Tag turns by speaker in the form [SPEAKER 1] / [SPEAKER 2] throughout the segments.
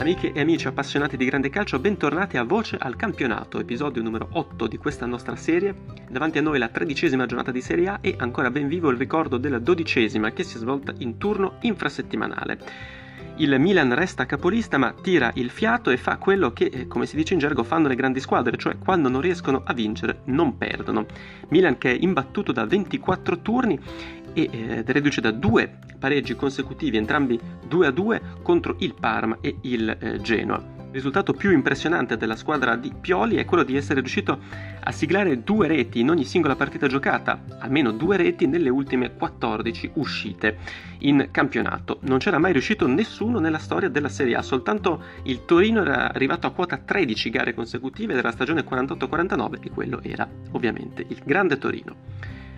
[SPEAKER 1] Amiche e amici appassionati di grande calcio, bentornati a Voce al Campionato, episodio numero 8 di questa nostra serie. Davanti a noi la tredicesima giornata di Serie A e ancora ben vivo il ricordo della dodicesima che si è svolta in turno infrasettimanale. Il Milan resta capolista ma tira il fiato e fa quello che, eh, come si dice in gergo, fanno le grandi squadre, cioè quando non riescono a vincere non perdono. Milan che è imbattuto da 24 turni ed eh, reduce da due pareggi consecutivi, entrambi 2 a 2 contro il Parma e il eh, Genoa. Il risultato più impressionante della squadra di Pioli è quello di essere riuscito a siglare due reti in ogni singola partita giocata, almeno due reti nelle ultime 14 uscite in campionato. Non c'era mai riuscito nessuno nella storia della Serie A, soltanto il Torino era arrivato a quota 13 gare consecutive della stagione 48-49 e quello era ovviamente il grande Torino.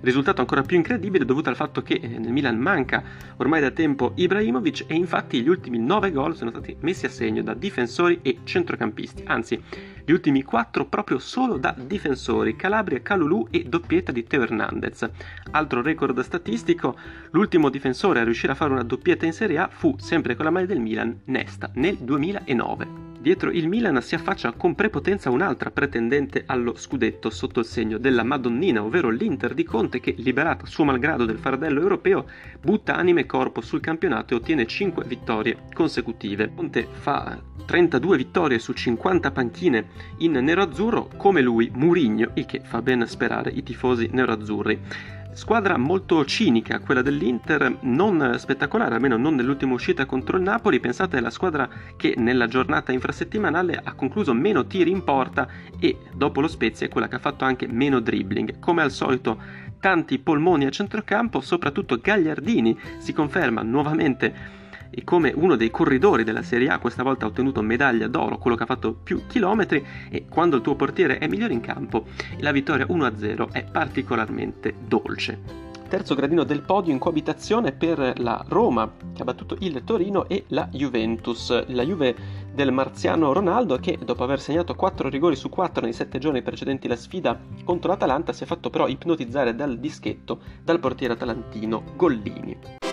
[SPEAKER 1] Risultato ancora più incredibile dovuto al fatto che eh, nel Milan manca ormai da tempo Ibrahimovic e infatti gli ultimi 9 gol sono stati messi a segno da difensori e centrocampisti, anzi gli ultimi 4 proprio solo da difensori, Calabria, Calulu e doppietta di Teo Hernandez. Altro record statistico, l'ultimo difensore a riuscire a fare una doppietta in Serie A fu, sempre con la maglia del Milan, Nesta, nel 2009. Dietro il Milan si affaccia con prepotenza un'altra pretendente allo scudetto sotto il segno della Madonnina, ovvero l'Inter di Conte che, liberata suo malgrado del fardello europeo, butta anime e corpo sul campionato e ottiene 5 vittorie consecutive. Conte fa 32 vittorie su 50 panchine in nero-azzurro, come lui Murigno, il che fa ben sperare i tifosi nero-azzurri. Squadra molto cinica, quella dell'Inter, non spettacolare, almeno non nell'ultima uscita contro il Napoli. Pensate alla squadra che nella giornata infrasettimanale ha concluso meno tiri in porta e dopo lo Spezia è quella che ha fatto anche meno dribbling. Come al solito, tanti polmoni a centrocampo, soprattutto Gagliardini si conferma nuovamente e come uno dei corridori della Serie A questa volta ha ottenuto medaglia d'oro, quello che ha fatto più chilometri e quando il tuo portiere è migliore in campo la vittoria 1-0 è particolarmente dolce. Terzo gradino del podio in coabitazione per la Roma che ha battuto il Torino e la Juventus. La Juve del marziano Ronaldo che dopo aver segnato 4 rigori su 4 nei 7 giorni precedenti la sfida contro l'Atalanta si è fatto però ipnotizzare dal dischetto dal portiere atalantino Gollini.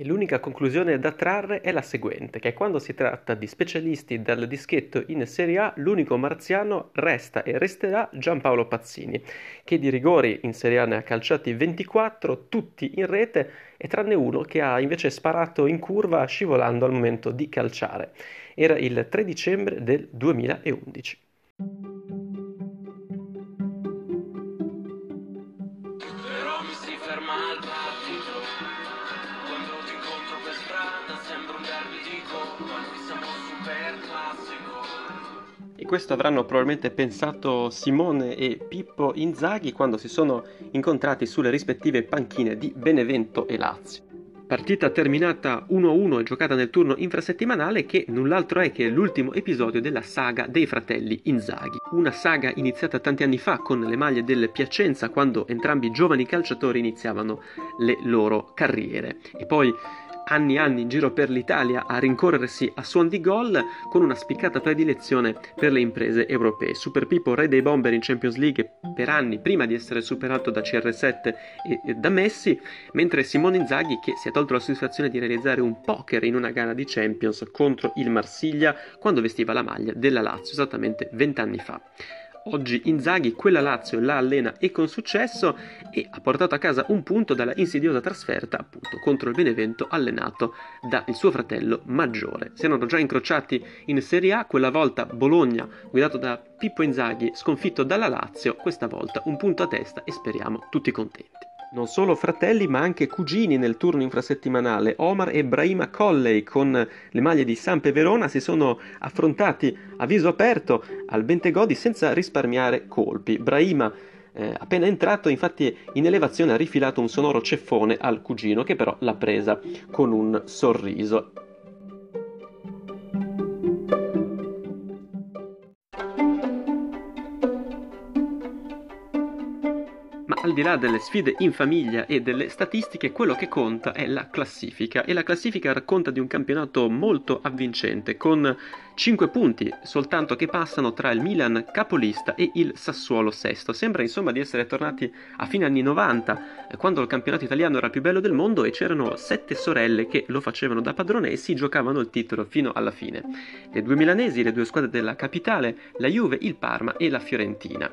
[SPEAKER 1] E l'unica conclusione da trarre è la seguente, che quando si tratta di specialisti dal dischetto in Serie A, l'unico marziano resta e resterà Giampaolo Pazzini, che di rigori in Serie A ne ha calciati 24, tutti in rete, e tranne uno che ha invece sparato in curva scivolando al momento di calciare. Era il 3 dicembre del 2011. Questo avranno probabilmente pensato Simone e Pippo Inzaghi quando si sono incontrati sulle rispettive panchine di Benevento e Lazio. Partita terminata 1-1 e giocata nel turno infrasettimanale che null'altro è che l'ultimo episodio della saga dei fratelli Inzaghi. Una saga iniziata tanti anni fa con le maglie del Piacenza quando entrambi giovani calciatori iniziavano le loro carriere. E poi anni e anni in giro per l'Italia a rincorrersi a suon di gol con una spiccata predilezione per le imprese europee. Super Pippo, re dei bomber in Champions League per anni prima di essere superato da CR7 e da Messi, mentre Simone Inzaghi che si è tolto la soddisfazione di realizzare un poker in una gara di Champions contro il Marsiglia quando vestiva la maglia della Lazio esattamente vent'anni fa. Oggi Inzaghi quella Lazio la allena e con successo e ha portato a casa un punto dalla insidiosa trasferta appunto contro il Benevento allenato dal suo fratello maggiore. Si erano già incrociati in Serie A, quella volta Bologna guidato da Pippo Inzaghi sconfitto dalla Lazio, questa volta un punto a testa e speriamo tutti contenti. Non solo fratelli ma anche cugini nel turno infrasettimanale. Omar e Brahima Colley con le maglie di Sampe Verona si sono affrontati a viso aperto al Bentegodi senza risparmiare colpi. Brahima eh, appena entrato infatti in elevazione ha rifilato un sonoro ceffone al cugino che però l'ha presa con un sorriso. Al di là delle sfide in famiglia e delle statistiche, quello che conta è la classifica. E la classifica racconta di un campionato molto avvincente con 5 punti soltanto che passano tra il Milan capolista e il Sassuolo sesto. Sembra insomma di essere tornati a fine anni 90, eh, quando il campionato italiano era il più bello del mondo e c'erano sette sorelle che lo facevano da padrone e si giocavano il titolo fino alla fine. Le due milanesi, le due squadre della capitale, la Juve, il Parma e la Fiorentina.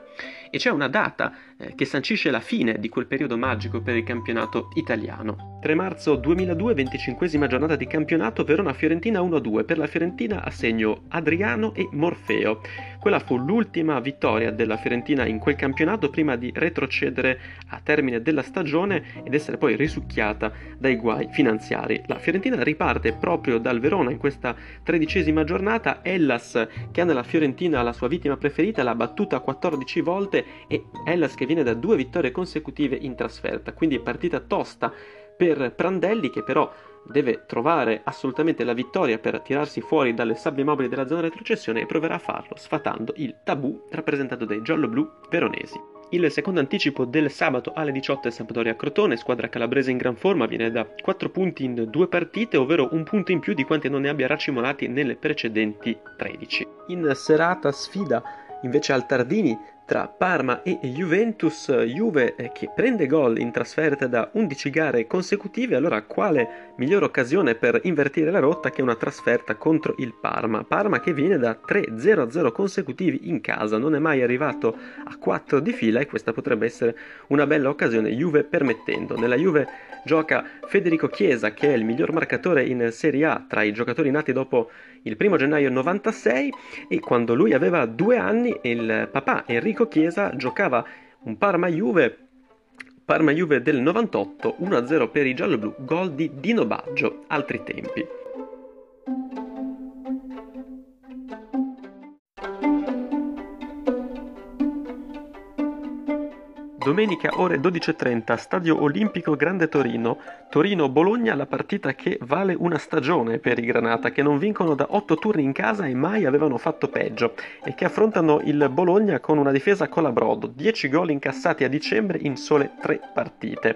[SPEAKER 1] E c'è una data eh, che sancisce la fine di quel periodo magico per il campionato italiano. 3 marzo 2002, 25 giornata di campionato, Verona-Fiorentina 1-2. Per la Fiorentina a segno Adriano e Morfeo. Quella fu l'ultima vittoria della Fiorentina in quel campionato prima di retrocedere a termine della stagione ed essere poi risucchiata dai guai finanziari. La Fiorentina riparte proprio dal Verona in questa tredicesima giornata. Ellas, che ha nella Fiorentina la sua vittima preferita, l'ha battuta 14 volte e Ellas che viene da due vittorie consecutive in trasferta, quindi partita tosta per Prandelli che però deve trovare assolutamente la vittoria per tirarsi fuori dalle sabbie mobili della zona retrocessione e proverà a farlo sfatando il tabù rappresentato dai giallo-blu veronesi. Il secondo anticipo del sabato alle 18 è Sampdoria Crotone, squadra calabrese in gran forma, viene da 4 punti in due partite, ovvero un punto in più di quanti non ne abbia racimolati nelle precedenti 13. In serata sfida invece al Tardini tra Parma e Juventus, Juve eh, che prende gol in trasferta da 11 gare consecutive, allora quale migliore occasione per invertire la rotta che una trasferta contro il Parma? Parma che viene da 3-0-0 consecutivi in casa, non è mai arrivato a 4 di fila e questa potrebbe essere una bella occasione, Juve permettendo. Nella Juve gioca Federico Chiesa che è il miglior marcatore in Serie A tra i giocatori nati dopo il 1 gennaio 96 e quando lui aveva due anni il papà Enrico Chiesa giocava un Parma-Juve Parma-Juve del 98 1-0 per i gialloblu, gol di Dino Baggio, altri tempi. Domenica ore 12.30, Stadio Olimpico Grande Torino. Torino-Bologna, la partita che vale una stagione per i Granata, che non vincono da 8 turni in casa e mai avevano fatto peggio, e che affrontano il Bologna con una difesa colabrodo, 10 gol incassati a dicembre in sole 3 partite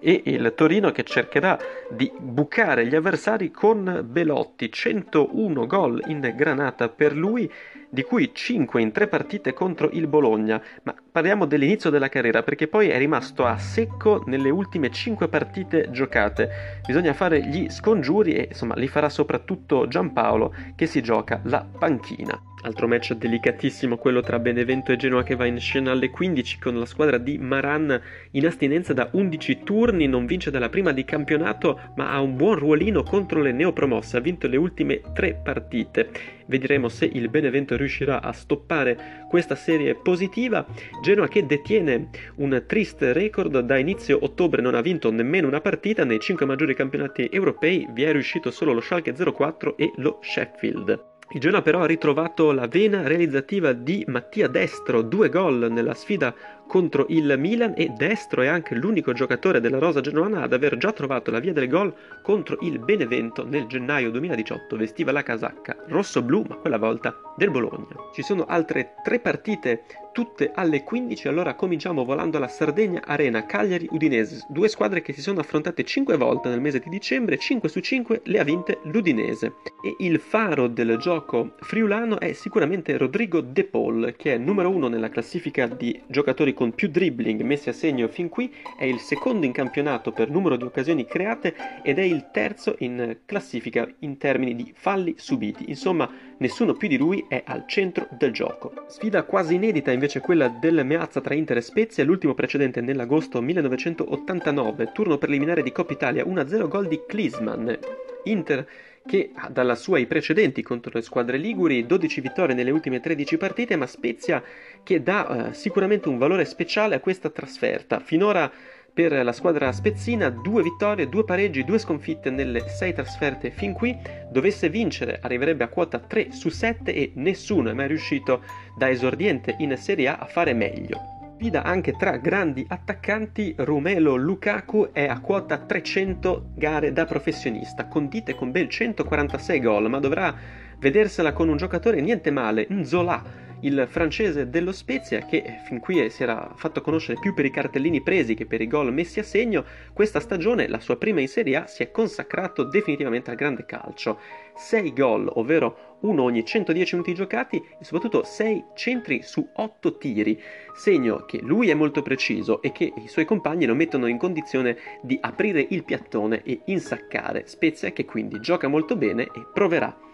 [SPEAKER 1] e il Torino che cercherà di bucare gli avversari con Belotti, 101 gol in granata per lui, di cui 5 in 3 partite contro il Bologna, ma parliamo dell'inizio della carriera perché poi è rimasto a secco nelle ultime 5 partite giocate. Bisogna fare gli scongiuri e insomma li farà soprattutto Giampaolo che si gioca la panchina. Altro match delicatissimo quello tra Benevento e Genoa che va in scena alle 15 con la squadra di Maran in astinenza da 11 turni, non vince dalla prima di campionato ma ha un buon ruolino contro le neopromosse, ha vinto le ultime 3 partite. Vedremo se il Benevento riuscirà a stoppare questa serie positiva. Genoa che detiene un triste record, da inizio ottobre non ha vinto nemmeno una partita, nei 5 maggiori campionati europei vi è riuscito solo lo Schalke 04 e lo Sheffield. Il Genoa però ha ritrovato la vena realizzativa di Mattia Destro, due gol nella sfida contro il Milan e Destro è anche l'unico giocatore della rosa genoana ad aver già trovato la via del gol contro il Benevento nel gennaio 2018. Vestiva la casacca rosso-blu, ma quella volta del Bologna. Ci sono altre tre partite, tutte alle 15, allora cominciamo volando alla Sardegna Arena, Cagliari Udinese, due squadre che si sono affrontate 5 volte nel mese di dicembre, 5 su 5 le ha vinte l'Udinese. E il faro del gioco friulano è sicuramente Rodrigo De Paul, che è numero uno nella classifica di giocatori con più dribbling messi a segno fin qui, è il secondo in campionato per numero di occasioni create ed è il terzo in classifica in termini di falli subiti. Insomma, nessuno più di lui è al centro del gioco. Sfida quasi inedita invece quella del Meazza tra Inter e Spezia, l'ultimo precedente nell'agosto 1989, turno preliminare di Coppa Italia 1-0 gol di Klisman. Inter che ha dalla sua i precedenti contro le squadre liguri, 12 vittorie nelle ultime 13 partite, ma Spezia che dà eh, sicuramente un valore speciale a questa trasferta. Finora per la squadra spezzina, due vittorie, due pareggi, due sconfitte nelle sei trasferte fin qui. Dovesse vincere arriverebbe a quota 3 su 7 e nessuno è mai riuscito da esordiente in Serie A a fare meglio sfida anche tra grandi attaccanti, Romelo Lukaku è a quota 300 gare da professionista, condite con ben 146 gol, ma dovrà vedersela con un giocatore niente male, Nzola, il francese dello Spezia che fin qui si era fatto conoscere più per i cartellini presi che per i gol messi a segno, questa stagione, la sua prima in Serie A, si è consacrato definitivamente al grande calcio. 6 gol, ovvero uno ogni 110 minuti giocati e soprattutto 6 centri su 8 tiri, segno che lui è molto preciso e che i suoi compagni lo mettono in condizione di aprire il piattone e insaccare Spezia che quindi gioca molto bene e proverà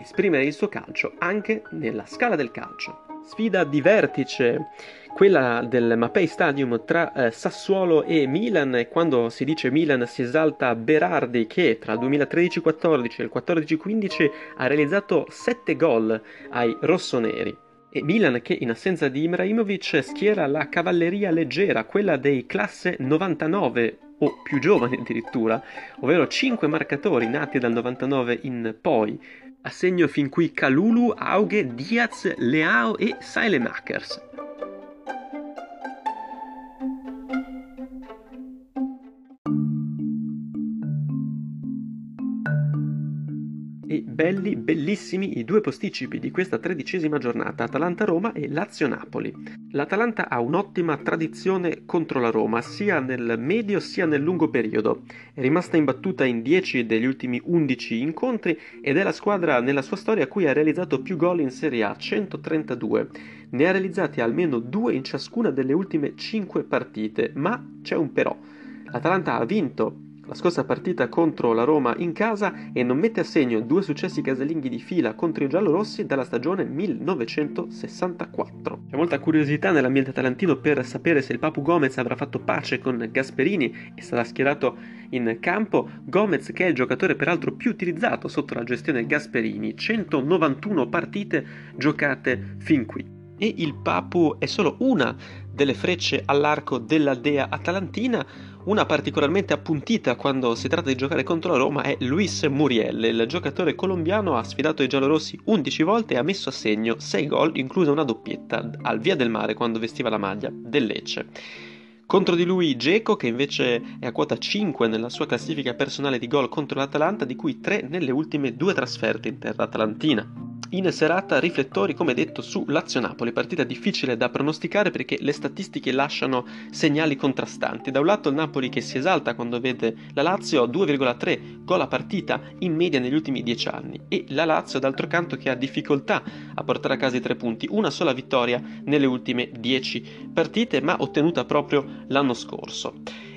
[SPEAKER 1] esprimere il suo calcio anche nella scala del calcio. Sfida di vertice, quella del Mapei Stadium tra eh, Sassuolo e Milan e quando si dice Milan si esalta Berardi che tra il 2013-14 e il 14-15 ha realizzato 7 gol ai rossoneri. E Milan che in assenza di Ibrahimovic schiera la cavalleria leggera, quella dei classe 99 o più giovani addirittura, ovvero 5 marcatori nati dal 99 in poi, a segno fin qui Calulu, Auge, Diaz, Leao e Sailemakers. Belli, bellissimi i due posticipi di questa tredicesima giornata, Atalanta-Roma e Lazio-Napoli. L'Atalanta ha un'ottima tradizione contro la Roma, sia nel medio sia nel lungo periodo. È rimasta imbattuta in 10 degli ultimi 11 incontri ed è la squadra nella sua storia a cui ha realizzato più gol in Serie A, 132. Ne ha realizzati almeno due in ciascuna delle ultime 5 partite, ma c'è un però. L'Atalanta ha vinto la scorsa partita contro la Roma in casa e non mette a segno due successi casalinghi di fila contro i giallorossi dalla stagione 1964. C'è molta curiosità nell'ambiente talentino per sapere se il Papu Gomez avrà fatto pace con Gasperini e sarà schierato in campo. Gomez che è il giocatore peraltro più utilizzato sotto la gestione Gasperini, 191 partite giocate fin qui. E il Papu è solo una delle frecce all'arco della dea atalantina, una particolarmente appuntita quando si tratta di giocare contro la Roma è Luis Muriel. Il giocatore colombiano ha sfidato i giallorossi 11 volte e ha messo a segno 6 gol, inclusa una doppietta al Via del Mare quando vestiva la maglia del Lecce. Contro di lui Geco, che invece è a quota 5 nella sua classifica personale di gol contro l'Atalanta, di cui 3 nelle ultime due trasferte in terra atalantina. In serata riflettori, come detto, su Lazio-Napoli, partita difficile da pronosticare perché le statistiche lasciano segnali contrastanti. Da un lato il Napoli che si esalta quando vede la Lazio a 2,3 gol a partita in media negli ultimi 10 anni e la Lazio d'altro canto che ha difficoltà a portare a casa i tre punti, una sola vittoria nelle ultime 10 partite ma ottenuta proprio l'anno scorso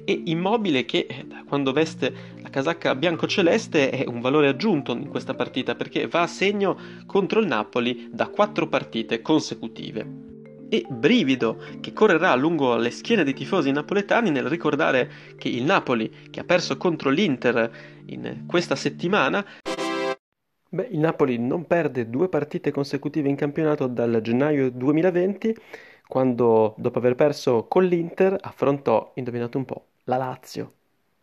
[SPEAKER 1] e Immobile che eh, quando veste la casacca bianco-celeste è un valore aggiunto in questa partita perché va a segno contro il Napoli da quattro partite consecutive. E brivido che correrà lungo le schiene dei tifosi napoletani nel ricordare che il Napoli, che ha perso contro l'Inter in questa settimana, Beh, il Napoli non perde due partite consecutive in campionato dal gennaio 2020, quando dopo aver perso con l'Inter affrontò, indovinate un po', la Lazio.